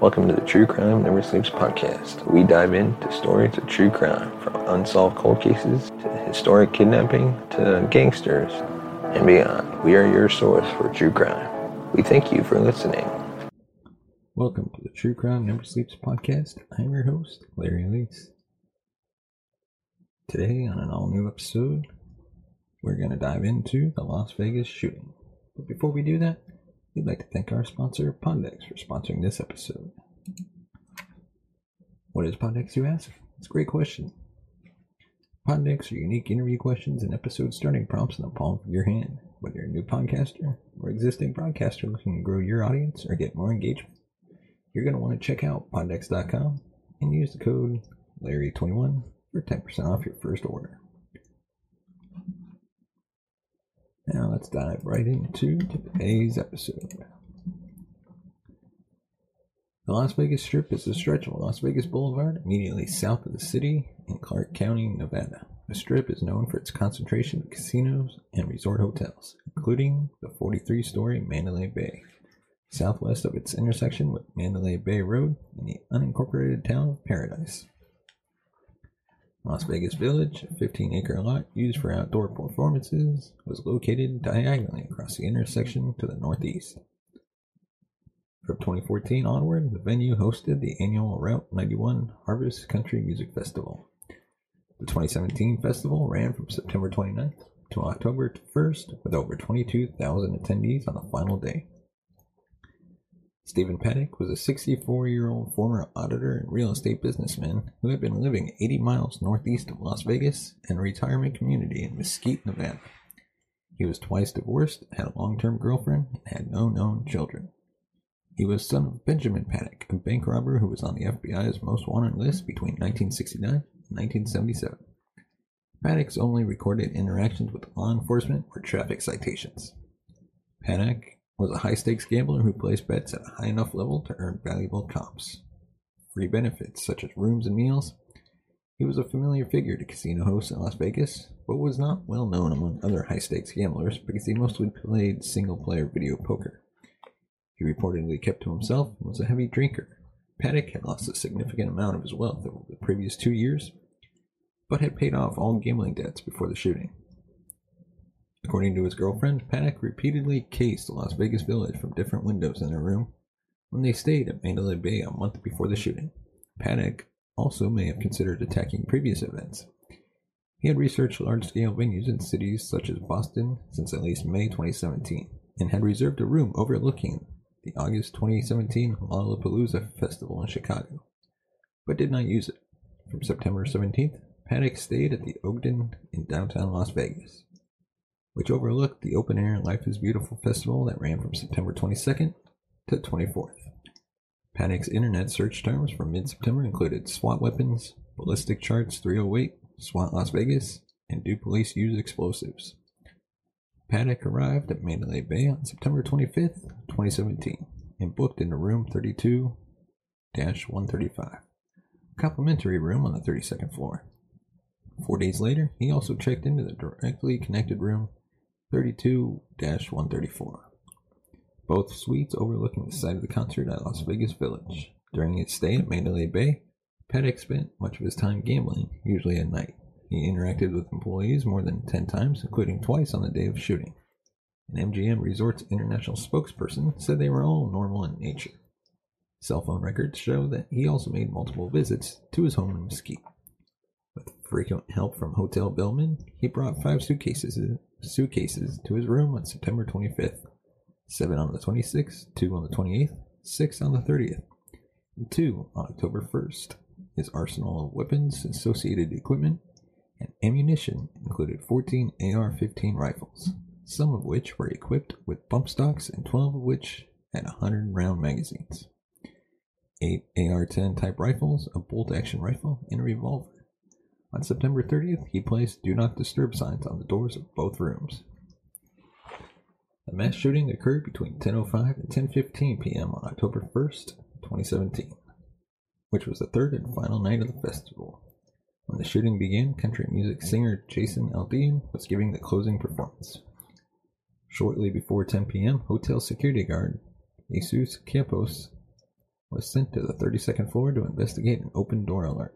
Welcome to the True Crime Never Sleeps podcast. We dive into stories of true crime, from unsolved cold cases to historic kidnapping to gangsters and beyond. We are your source for true crime. We thank you for listening. Welcome to the True Crime Never Sleeps podcast. I'm your host, Larry Elise. Today, on an all new episode, we're going to dive into the Las Vegas shooting. But before we do that, we'd like to thank our sponsor, PodDecks, for sponsoring this episode. What is PodDecks, you ask? It's a great question. PodDecks are unique interview questions and episode starting prompts in the palm of your hand. Whether you're a new podcaster or existing broadcaster looking to grow your audience or get more engagement, you're going to want to check out PodDecks.com and use the code Larry21 for 10% off your first order. Now let's dive right into today's episode. The Las Vegas Strip is a stretch of Las Vegas Boulevard immediately south of the city in Clark County, Nevada. The Strip is known for its concentration of casinos and resort hotels, including the 43 story Mandalay Bay, southwest of its intersection with Mandalay Bay Road in the unincorporated town of Paradise. Las Vegas Village, a 15 acre lot used for outdoor performances, was located diagonally across the intersection to the northeast. From 2014 onward, the venue hosted the annual Route 91 Harvest Country Music Festival. The 2017 festival ran from September 29th to October 1st with over 22,000 attendees on the final day. Stephen Paddock was a 64 year old former auditor and real estate businessman who had been living 80 miles northeast of Las Vegas in a retirement community in Mesquite, Nevada. He was twice divorced, had a long term girlfriend, and had no known children. He was son of Benjamin Paddock, a bank robber who was on the FBI's most wanted list between 1969 and 1977. Paddock's only recorded interactions with law enforcement were traffic citations. Paddock was a high stakes gambler who placed bets at a high enough level to earn valuable comps. Free benefits such as rooms and meals. He was a familiar figure to casino hosts in Las Vegas, but was not well known among other high stakes gamblers because he mostly played single player video poker. He reportedly kept to himself and was a heavy drinker. Paddock had lost a significant amount of his wealth over the previous two years, but had paid off all gambling debts before the shooting. According to his girlfriend, Paddock repeatedly cased the Las Vegas Village from different windows in her room when they stayed at Mandalay Bay a month before the shooting. Paddock also may have considered attacking previous events. He had researched large scale venues in cities such as Boston since at least May 2017 and had reserved a room overlooking the August 2017 Lollapalooza Festival in Chicago, but did not use it. From September 17th, Paddock stayed at the Ogden in downtown Las Vegas. Which overlooked the open air Life is Beautiful festival that ran from September 22nd to 24th. Paddock's internet search terms from mid September included SWAT weapons, ballistic charts 308, SWAT Las Vegas, and do police use explosives? Paddock arrived at Mandalay Bay on September 25th, 2017, and booked into room 32 135, a complimentary room on the 32nd floor. Four days later, he also checked into the directly connected room 32 134. Both suites overlooking the site of the concert at Las Vegas Village. During his stay at Mandalay Bay, Paddock spent much of his time gambling, usually at night. He interacted with employees more than 10 times, including twice on the day of shooting. An MGM Resorts International spokesperson said they were all normal in nature. Cell phone records show that he also made multiple visits to his home in Mesquite. With frequent help from hotel bellmen, he brought five suitcases, suitcases to his room on September 25th, seven on the 26th, two on the 28th, six on the 30th, and two on October 1st. His arsenal of weapons, associated equipment, and ammunition included 14 AR 15 rifles, some of which were equipped with bump stocks and 12 of which had 100 round magazines, 8 AR 10 type rifles, a bolt action rifle, and a revolver. On September 30th, he placed Do Not Disturb signs on the doors of both rooms. The mass shooting occurred between 10:05 and 10:15 p.m. on October 1st, 2017, which was the third and final night of the festival. When the shooting began, country music singer Jason Aldean was giving the closing performance. Shortly before 10 p.m., hotel security guard Jesus Campos was sent to the 32nd floor to investigate an open door alert.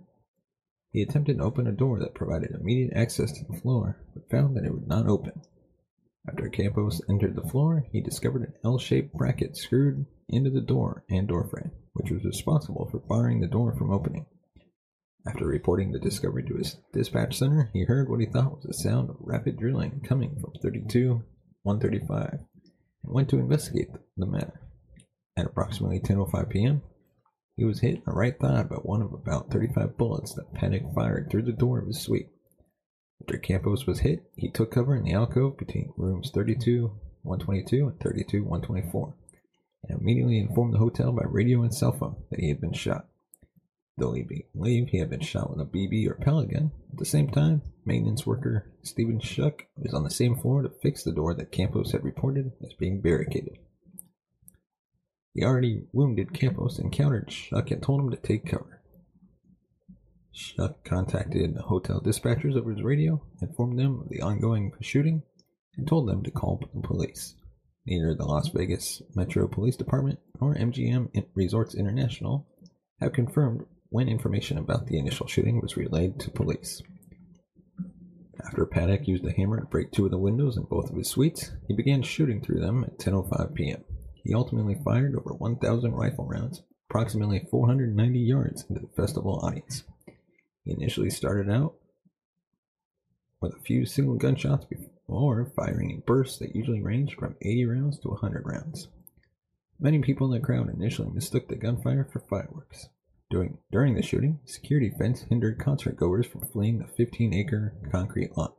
He attempted to open a door that provided immediate access to the floor, but found that it would not open. After Campos entered the floor, he discovered an L-shaped bracket screwed into the door and door frame, which was responsible for barring the door from opening. After reporting the discovery to his dispatch center, he heard what he thought was the sound of rapid drilling coming from 32 135 and went to investigate the matter. At approximately 10:05 p.m., he was hit in the right thigh by one of about 35 bullets that Paddock fired through the door of his suite. After Campos was hit, he took cover in the alcove between rooms 32 122 and 32 124 and immediately informed the hotel by radio and cell phone that he had been shot. Though he believed he had been shot with a BB or pellet gun, at the same time, maintenance worker Stephen Schuck was on the same floor to fix the door that Campos had reported as being barricaded. The already wounded Campos encountered Schuck and told him to take cover. Schuck contacted hotel dispatchers over his radio, informed them of the ongoing shooting, and told them to call the police. Neither the Las Vegas Metro Police Department nor MGM Resorts International have confirmed when information about the initial shooting was relayed to police. After Paddock used a hammer to break two of the windows in both of his suites, he began shooting through them at 10:05 p.m. He ultimately fired over 1,000 rifle rounds, approximately 490 yards into the festival audience. He initially started out with a few single gunshots before firing in bursts that usually ranged from 80 rounds to 100 rounds. Many people in the crowd initially mistook the gunfire for fireworks. During, during the shooting, security fence hindered concert goers from fleeing the 15 acre concrete lot.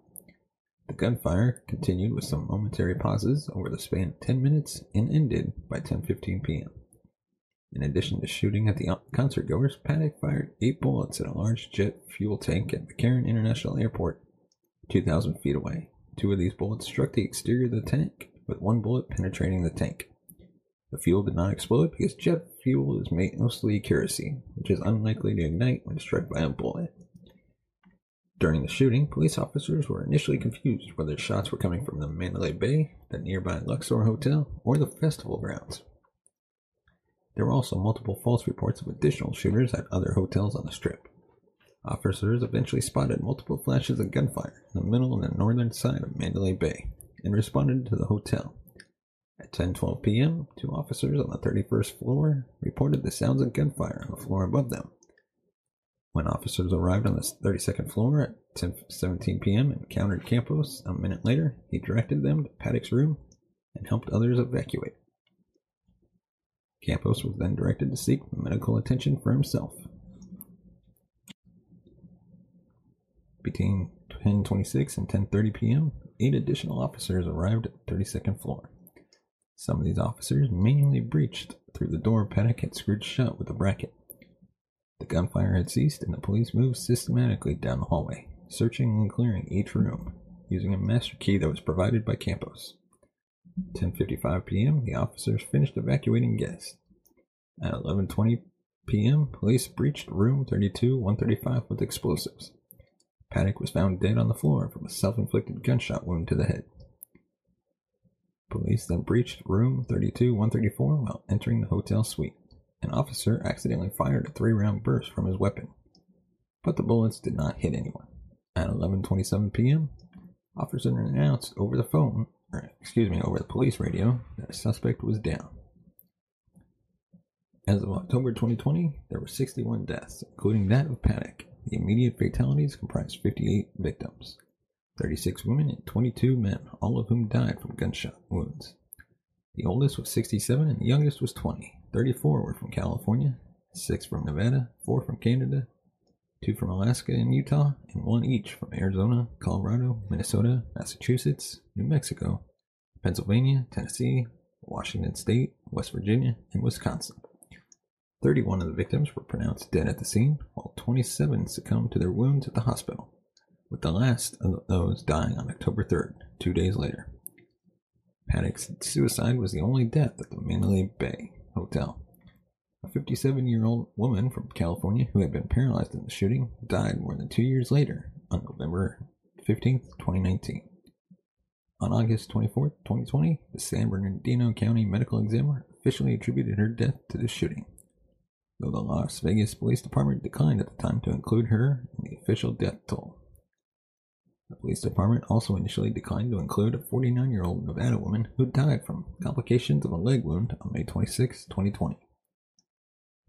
The gunfire continued with some momentary pauses over the span of 10 minutes and ended by 10:15 p.m. In addition to shooting at the concert goers, Paddock fired eight bullets at a large jet fuel tank at McCarran International Airport, 2,000 feet away. Two of these bullets struck the exterior of the tank, with one bullet penetrating the tank. The fuel did not explode because jet fuel is mostly kerosene, which is unlikely to ignite when struck by a bullet. During the shooting, police officers were initially confused whether shots were coming from the Mandalay Bay, the nearby Luxor Hotel, or the festival grounds. There were also multiple false reports of additional shooters at other hotels on the strip. Officers eventually spotted multiple flashes of gunfire in the middle and the northern side of Mandalay Bay and responded to the hotel. At 10:12 p.m., two officers on the 31st floor reported the sounds of gunfire on the floor above them. When officers arrived on the 32nd floor at 10:17 p.m. and encountered Campos a minute later, he directed them to Paddock's room and helped others evacuate. Campos was then directed to seek medical attention for himself. Between 10:26 and 10:30 p.m., eight additional officers arrived at the 32nd floor. Some of these officers manually breached through the door Paddock had screwed shut with a bracket. The gunfire had ceased, and the police moved systematically down the hallway, searching and clearing each room using a master key that was provided by Campos. 10:55 p.m., the officers finished evacuating guests. At 11:20 p.m., police breached room 32-135 with explosives. Paddock was found dead on the floor from a self-inflicted gunshot wound to the head. Police then breached room 32-134 while entering the hotel suite. An officer accidentally fired a three-round burst from his weapon, but the bullets did not hit anyone. At 11:27 p.m., officers announced over the phone, or excuse me, over the police radio, that a suspect was down. As of October 2020, there were 61 deaths, including that of Paddock. The immediate fatalities comprised 58 victims, 36 women and 22 men, all of whom died from gunshot wounds. The oldest was 67 and the youngest was 20. 34 were from California, 6 from Nevada, 4 from Canada, 2 from Alaska and Utah, and 1 each from Arizona, Colorado, Minnesota, Massachusetts, New Mexico, Pennsylvania, Tennessee, Washington State, West Virginia, and Wisconsin. 31 of the victims were pronounced dead at the scene, while 27 succumbed to their wounds at the hospital, with the last of those dying on October 3rd, two days later. Paddock's suicide was the only death at the Mandalay Bay Hotel. A 57 year old woman from California who had been paralyzed in the shooting died more than two years later on November 15, 2019. On August 24, 2020, the San Bernardino County Medical Examiner officially attributed her death to the shooting, though the Las Vegas Police Department declined at the time to include her in the official death toll. The police department also initially declined to include a 49 year old Nevada woman who died from complications of a leg wound on May 26, 2020.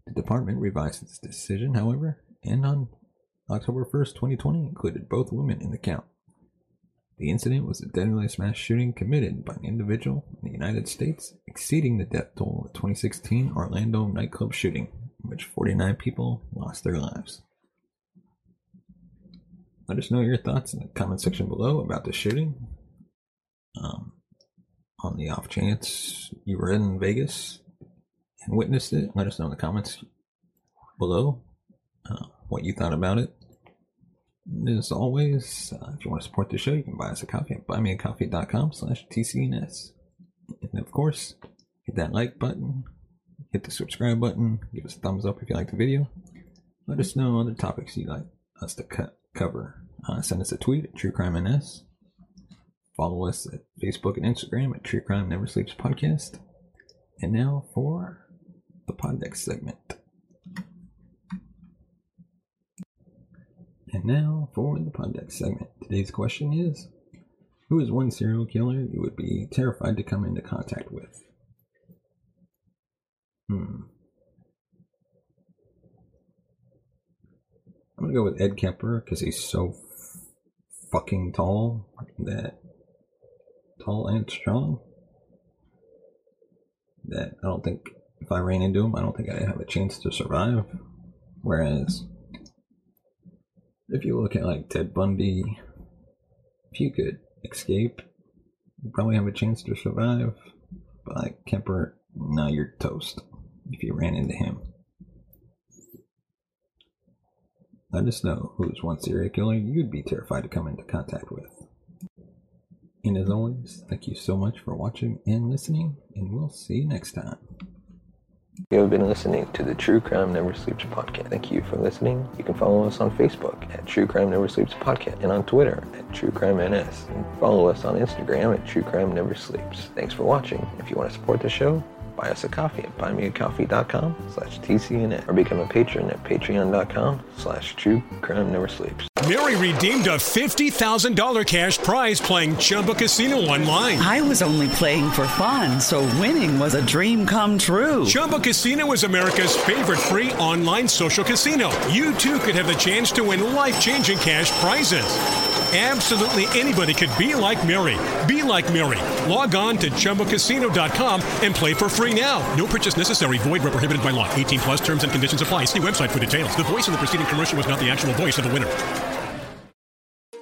The department revised its decision, however, and on October 1, 2020, included both women in the count. The incident was a deadly mass shooting committed by an individual in the United States, exceeding the death toll of the 2016 Orlando nightclub shooting, in which 49 people lost their lives. Let us know your thoughts in the comment section below about the shooting. Um, on the off chance you were in Vegas and witnessed it, let us know in the comments below uh, what you thought about it. And as always, uh, if you want to support the show, you can buy us a coffee at buymeacoffee.com slash TCNS. And of course, hit that like button, hit the subscribe button, give us a thumbs up if you like the video. Let us know other topics you'd like us to cut, cover. Uh, send us a tweet at True Crime NS. Follow us at Facebook and Instagram at True Crime Never Sleeps Podcast. And now for the PodDecks segment. And now for the PodDecks segment. Today's question is Who is one serial killer you would be terrified to come into contact with? Hmm. I'm gonna go with Ed Kemper because he's so fucking tall that tall and strong that I don't think if I ran into him, I don't think I'd have a chance to survive. Whereas if you look at like Ted Bundy, if you could escape, you probably have a chance to survive. But like Kemper, now you're toast if you ran into him. Let us know who's one serial killer you'd be terrified to come into contact with. And as always, thank you so much for watching and listening, and we'll see you next time. You have been listening to the True Crime Never Sleeps podcast. Thank you for listening. You can follow us on Facebook at True Crime Never Sleeps podcast and on Twitter at True Crime NS. And follow us on Instagram at True Crime Never Sleeps. Thanks for watching. If you want to support the show, buy us a coffee at buymeacoffee.com slash TCNN or become a patron at patreon.com slash True Crime Never Sleeps. Mary redeemed a $50,000 cash prize playing Chumba Casino online. I was only playing for fun, so winning was a dream come true. Chumba Casino is America's favorite free online social casino. You too could have the chance to win life changing cash prizes. Absolutely anybody could be like Mary. Be like Mary. Log on to ChumbaCasino.com and play for free now. No purchase necessary. Void where prohibited by law. 18 plus terms and conditions apply. See website for details. The voice in the preceding commercial was not the actual voice of the winner.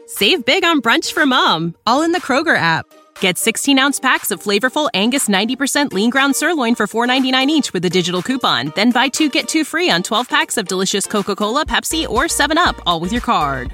Save big on brunch for mom, all in the Kroger app. Get 16 ounce packs of flavorful Angus 90% lean ground sirloin for $4.99 each with a digital coupon. Then buy two get two free on 12 packs of delicious Coca Cola, Pepsi, or 7UP, all with your card.